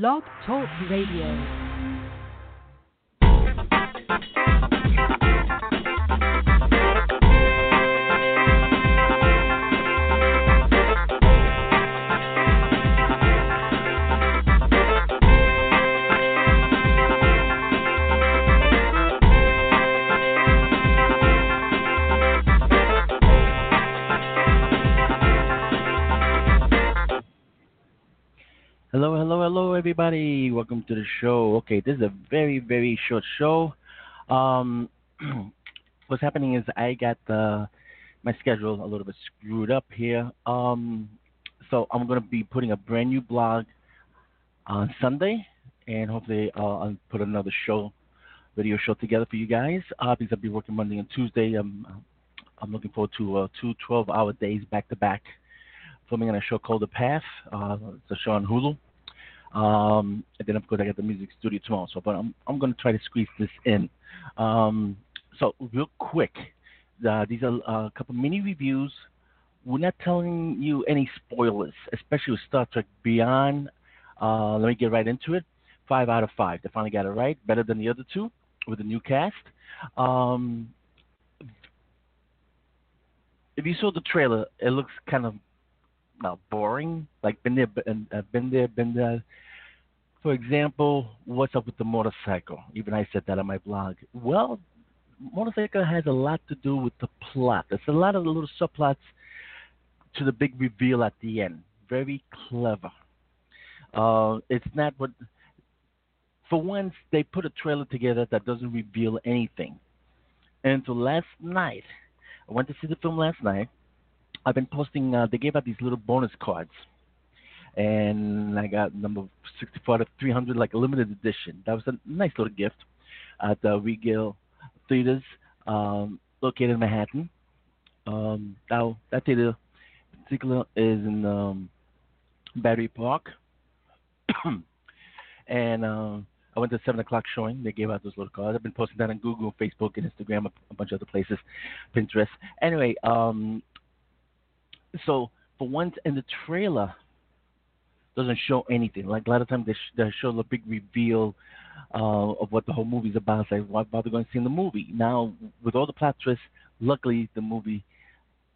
Blog Talk Radio. Hello, hello, hello, everybody. Welcome to the show. Okay, this is a very, very short show. Um, what's happening is I got uh, my schedule a little bit screwed up here. Um, so I'm going to be putting a brand new blog on Sunday, and hopefully uh, I'll put another show, video show together for you guys. Uh, because I'll be working Monday and Tuesday. I'm, I'm looking forward to uh, two 12-hour days back to back filming on a show called The Path. Uh, it's a show on Hulu. Um, and then of course I got the music studio tomorrow. So, but I'm I'm going to try to squeeze this in. Um, so real quick, uh, these are uh, a couple mini reviews. We're not telling you any spoilers, especially with Star Trek Beyond. Uh, let me get right into it. Five out of five. They finally got it right, better than the other two with the new cast. Um, if you saw the trailer, it looks kind of not boring. Like been there, been, uh, been there, been there. For example, what's up with the motorcycle? Even I said that on my blog. Well, motorcycle has a lot to do with the plot. There's a lot of little subplots to the big reveal at the end. Very clever. Uh, it's not what. For once, they put a trailer together that doesn't reveal anything. And so last night, I went to see the film last night. I've been posting. Uh, they gave out these little bonus cards, and I got number 64 to 300, like a limited edition. That was a nice little gift at the Regal Theaters, um, located in Manhattan. Um, now that theater, particular, is in um, Battery Park, and. Uh, I went to seven o'clock showing. They gave out those little cards. I've been posting that on Google, Facebook, and Instagram, a, a bunch of other places, Pinterest. Anyway, um, so for once in the trailer doesn't show anything. Like a lot of times they, sh- they show the big reveal uh, of what the whole movie's about. It's like what about they going to see the movie? Now with all the plot twists, luckily the movie,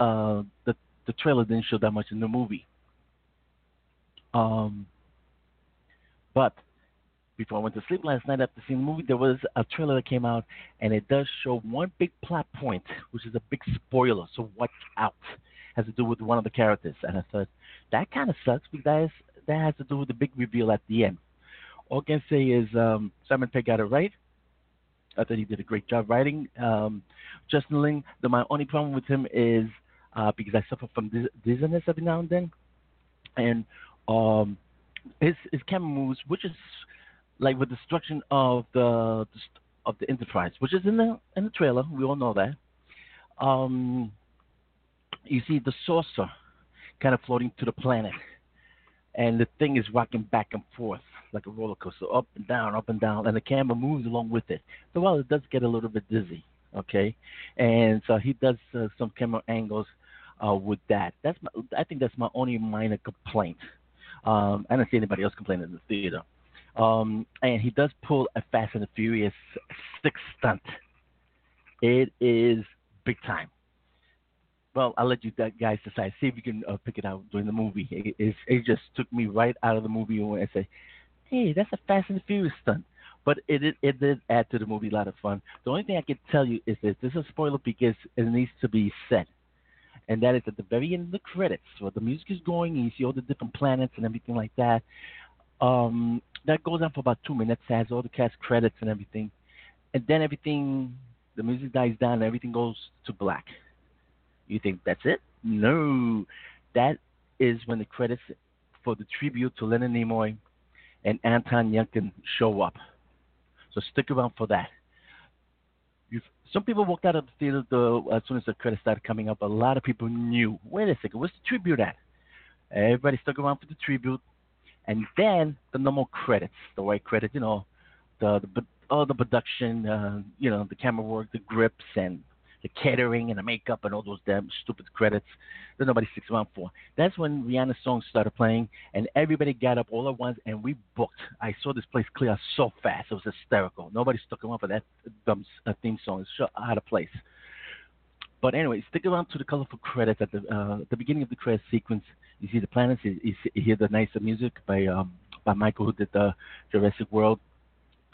uh, the the trailer didn't show that much in the movie. Um, but before I went to sleep last night after seeing the movie, there was a trailer that came out, and it does show one big plot point, which is a big spoiler. So watch out has to do with one of the characters. And I thought, that kind of sucks because that has to do with the big reveal at the end. All I can say is um, Simon Pegg got it right. I thought he did a great job writing. Um, Justin Lin, the, my only problem with him is uh, because I suffer from dizziness every now and then. And um, his, his camera moves, which is like with the destruction of the, of the Enterprise, which is in the in the trailer. We all know that. Um, you see the saucer kind of floating to the planet, and the thing is rocking back and forth like a roller coaster, up and down, up and down, and the camera moves along with it. So while it does get a little bit dizzy, okay, and so he does uh, some camera angles uh, with that. That's my, I think that's my only minor complaint. Um, I don't see anybody else complaining in the theater. Um, and he does pull a Fast and the Furious six stunt. It is big time well, I'll let you guys decide. See if you can uh, pick it out during the movie. It, it, it, just took me right out of the movie when I say, "Hey, that's a Fast and Furious stunt." But it, it it did add to the movie a lot of fun. The only thing I can tell you is this: this is a spoiler because it needs to be said, and that is at the very end of the credits, where the music is going, and you see all the different planets and everything like that. Um, that goes on for about two minutes, has all the cast credits and everything, and then everything, the music dies down, and everything goes to black you think that's it? No. That is when the credits for the tribute to Leonard Nimoy and Anton Yelchin show up. So stick around for that. You've, some people walked out of the theater though, as soon as the credits started coming up. A lot of people knew. Wait a second, what's the tribute at? Everybody stuck around for the tribute, and then the normal credits, the white credits, you know, the the all the production, uh, you know, the camera work, the grips, and the catering and the makeup and all those damn stupid credits that nobody sticks around for. That's when Rihanna's song started playing, and everybody got up all at once, and we booked. I saw this place clear so fast; it was hysterical. Nobody stuck around for that dumb uh, theme song. It's out of place. But anyway, stick around to the colorful credits at the uh, the beginning of the credit sequence. You see the planets. You, you, see, you hear the nicer music by um, by Michael, who did the Jurassic World,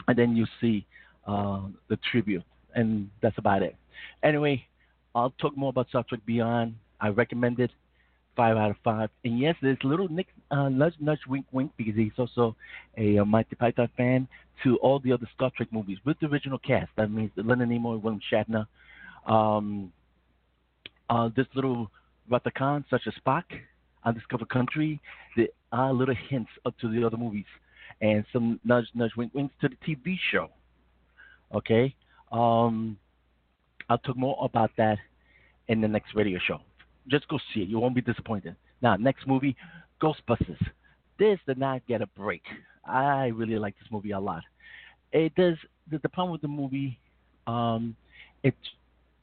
and then you see uh, the tribute, and that's about it. Anyway, I'll talk more about Star Trek Beyond. I recommend it, five out of five. And yes, there's little Nick uh, nudge, nudge, wink, wink, because he's also a uh, Monty Python fan to all the other Star Trek movies with the original cast. That means Leonard Nimoy, William Shatner. Um, uh, this little Wrath of Khan, such as Spock, Undiscovered Country. There are little hints up to the other movies, and some nudge, nudge, wink, winks to the TV show. Okay, um, I'll talk more about that in the next radio show. Just go see it; you won't be disappointed. Now, next movie, Ghostbusters. This did not get a break. I really like this movie a lot. It does. The, the problem with the movie, um, it's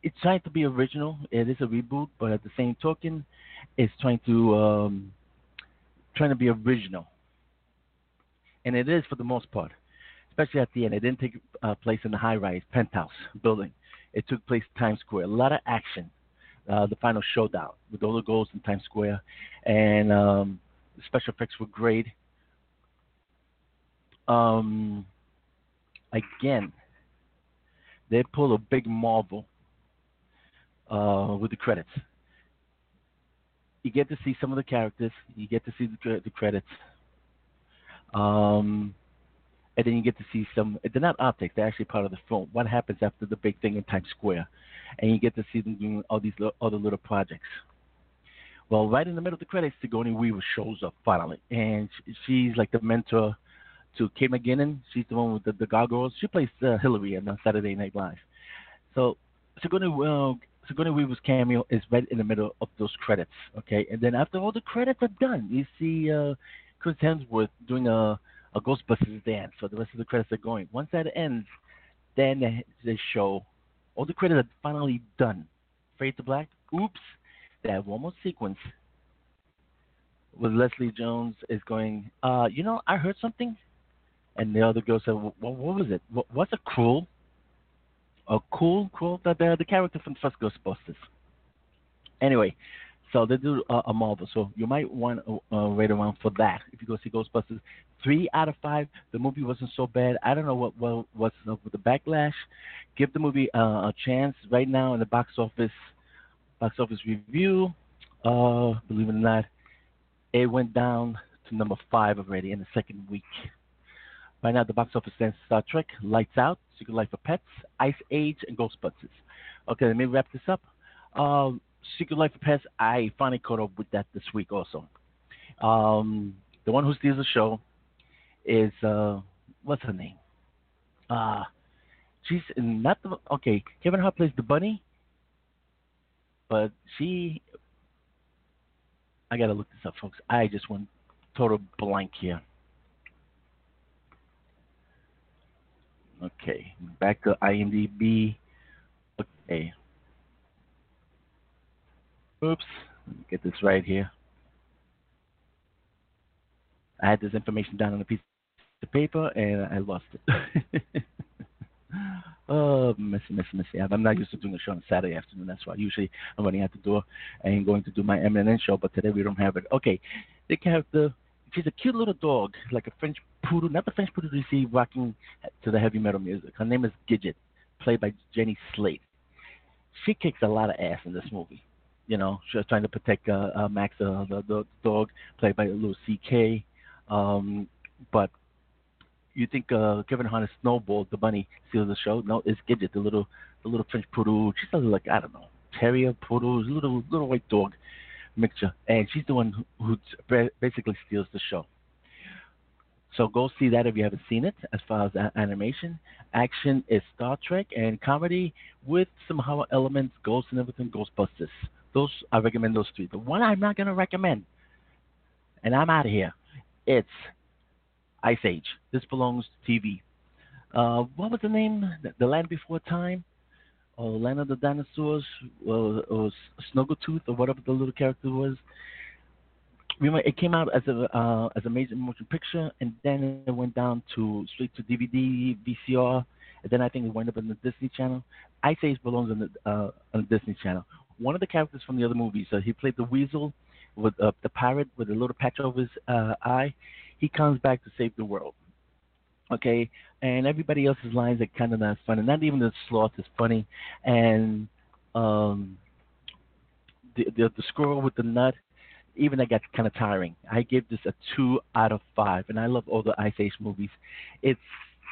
it's trying to be original. It is a reboot, but at the same token, it's trying to um, trying to be original, and it is for the most part. Especially at the end, it didn't take uh, place in the high-rise penthouse building. It took place in Times Square. A lot of action. Uh, the final showdown with all the goals in Times Square, and um, the special effects were great. Um, again, they pull a big Marvel uh, with the credits. You get to see some of the characters. You get to see the, the credits. Um, and then you get to see some. They're not optics; they're actually part of the film. What happens after the big thing in Times Square, and you get to see them doing all these little, other little projects. Well, right in the middle of the credits, Sigourney Weaver shows up finally, and she's like the mentor to Kate McKinnon. She's the one with the, the gargoyles. She plays uh, Hillary on Saturday Night Live. So Sigourney uh, Sigourney Weaver's cameo is right in the middle of those credits. Okay, and then after all the credits are done, you see uh, Chris Hemsworth doing a, a Ghostbusters dance. So the rest of the credits are going. Once that ends, then they, they show all the credits are finally done. Fade to black. Oops, they have one more sequence with Leslie Jones is going. Uh, you know, I heard something, and the other girl said, "What, what was it? What, what's a cruel?" a cool, cool the, the, the character from the first Ghostbusters. Anyway, so they do uh, a Marvel, so you might want to uh, wait around for that if you go see Ghostbusters. Three out of five. The movie wasn't so bad. I don't know what what what's up with the backlash. Give the movie uh, a chance. Right now in the box office, box office review. Uh, believe it or not, it went down to number five already in the second week. Right now, the box office stands Star Trek, Lights Out, Secret Life of Pets, Ice Age, and Ghostbusters. Okay, let me wrap this up. Uh, Secret Life of Pets, I finally caught up with that this week also. Um, the one who steals the show is, uh, what's her name? Uh, she's not the, okay, Kevin Hart plays the bunny, but she, I gotta look this up, folks. I just went total blank here. Okay, back to IMDb. Okay. Oops, get this right here. I had this information down on a piece of paper and I lost it. oh, messy, messy, messy. I'm not used to doing a show on Saturday afternoon. That's why usually I'm running out the door and going to do my MNN show, but today we don't have it. Okay, the character she's a cute little dog, like a French poodle, not the French poodle you see rocking to the heavy metal music. Her name is Gidget, played by Jenny Slate. She kicks a lot of ass in this movie. You know, she was trying to protect uh, uh, Max, uh, the, the dog, played by Louis C.K. Um, but you think uh, Kevin Hart Snowball, the bunny, steals the show? No, it's Gidget, the little, the little French poodle. She's like I don't know, terrier, poodle, little, little white dog mixture, and she's the one who, who basically steals the show. So go see that if you haven't seen it. As far as animation, action is Star Trek, and comedy with some horror elements, ghosts and everything, Ghostbusters. Those I recommend those three. The one I'm not gonna recommend, and I'm out of here. It's Ice Age. This belongs to TV. Uh, what was the name? The Land Before Time or Land of the Dinosaurs, or, or Snuggletooth, or whatever the little character was. Remember, it came out as a uh, as a major motion picture, and then it went down to straight to DVD, VCR, and then I think it went up on the Disney Channel. Ice Age belongs on the uh, on the Disney Channel. One of the characters from the other movies, uh, he played the Weasel with uh, the parrot with a little patch over his uh, eye. He comes back to save the world. Okay, and everybody else's lines are kind of not funny. Not even the sloth is funny, and um, the, the the squirrel with the nut even that got kind of tiring. I give this a two out of five, and I love all the Ice Age movies. It's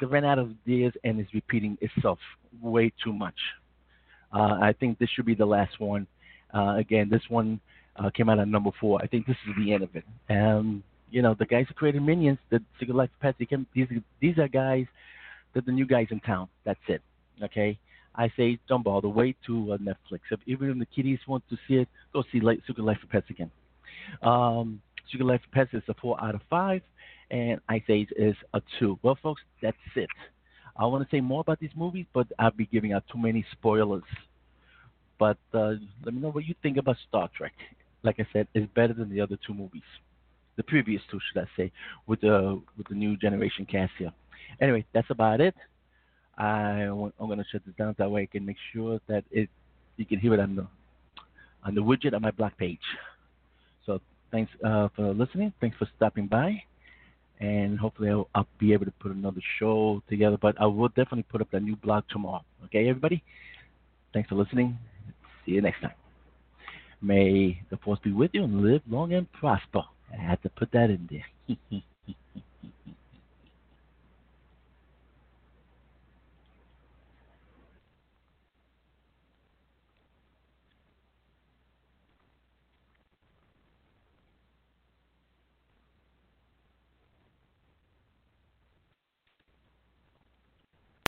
they ran out of ideas and is repeating itself way too much. Uh, I think this should be the last one. Uh, again, this one uh, came out at number four. I think this is the end of it. Um, you know, the guys who created Minions, the Secret Life of Pets, they can, these these are guys, they're the new guys in town. That's it. Okay. I say don't bother. Wait to uh, Netflix. If even if the kiddies want to see it, go see Secret Life of Pets again. Um, Secret Life of Pets is a four out of five, and Ice Age is a two. Well, folks, that's it. I want to say more about these movies, but I'll be giving out too many spoilers. But uh, let me know what you think about Star Trek. Like I said, it's better than the other two movies, the previous two, should I say, with the with the new generation cast here. Anyway, that's about it. I, am going to shut this down that way I can make sure that it you can hear it on the on the widget on my blog page. So thanks uh, for listening. Thanks for stopping by. And hopefully I'll, I'll, be able to put another show together. But I will definitely put up that new blog tomorrow. Okay, everybody? Thanks for listening. See you next time. May the force be with you and live long and prosper. I had to put that in there.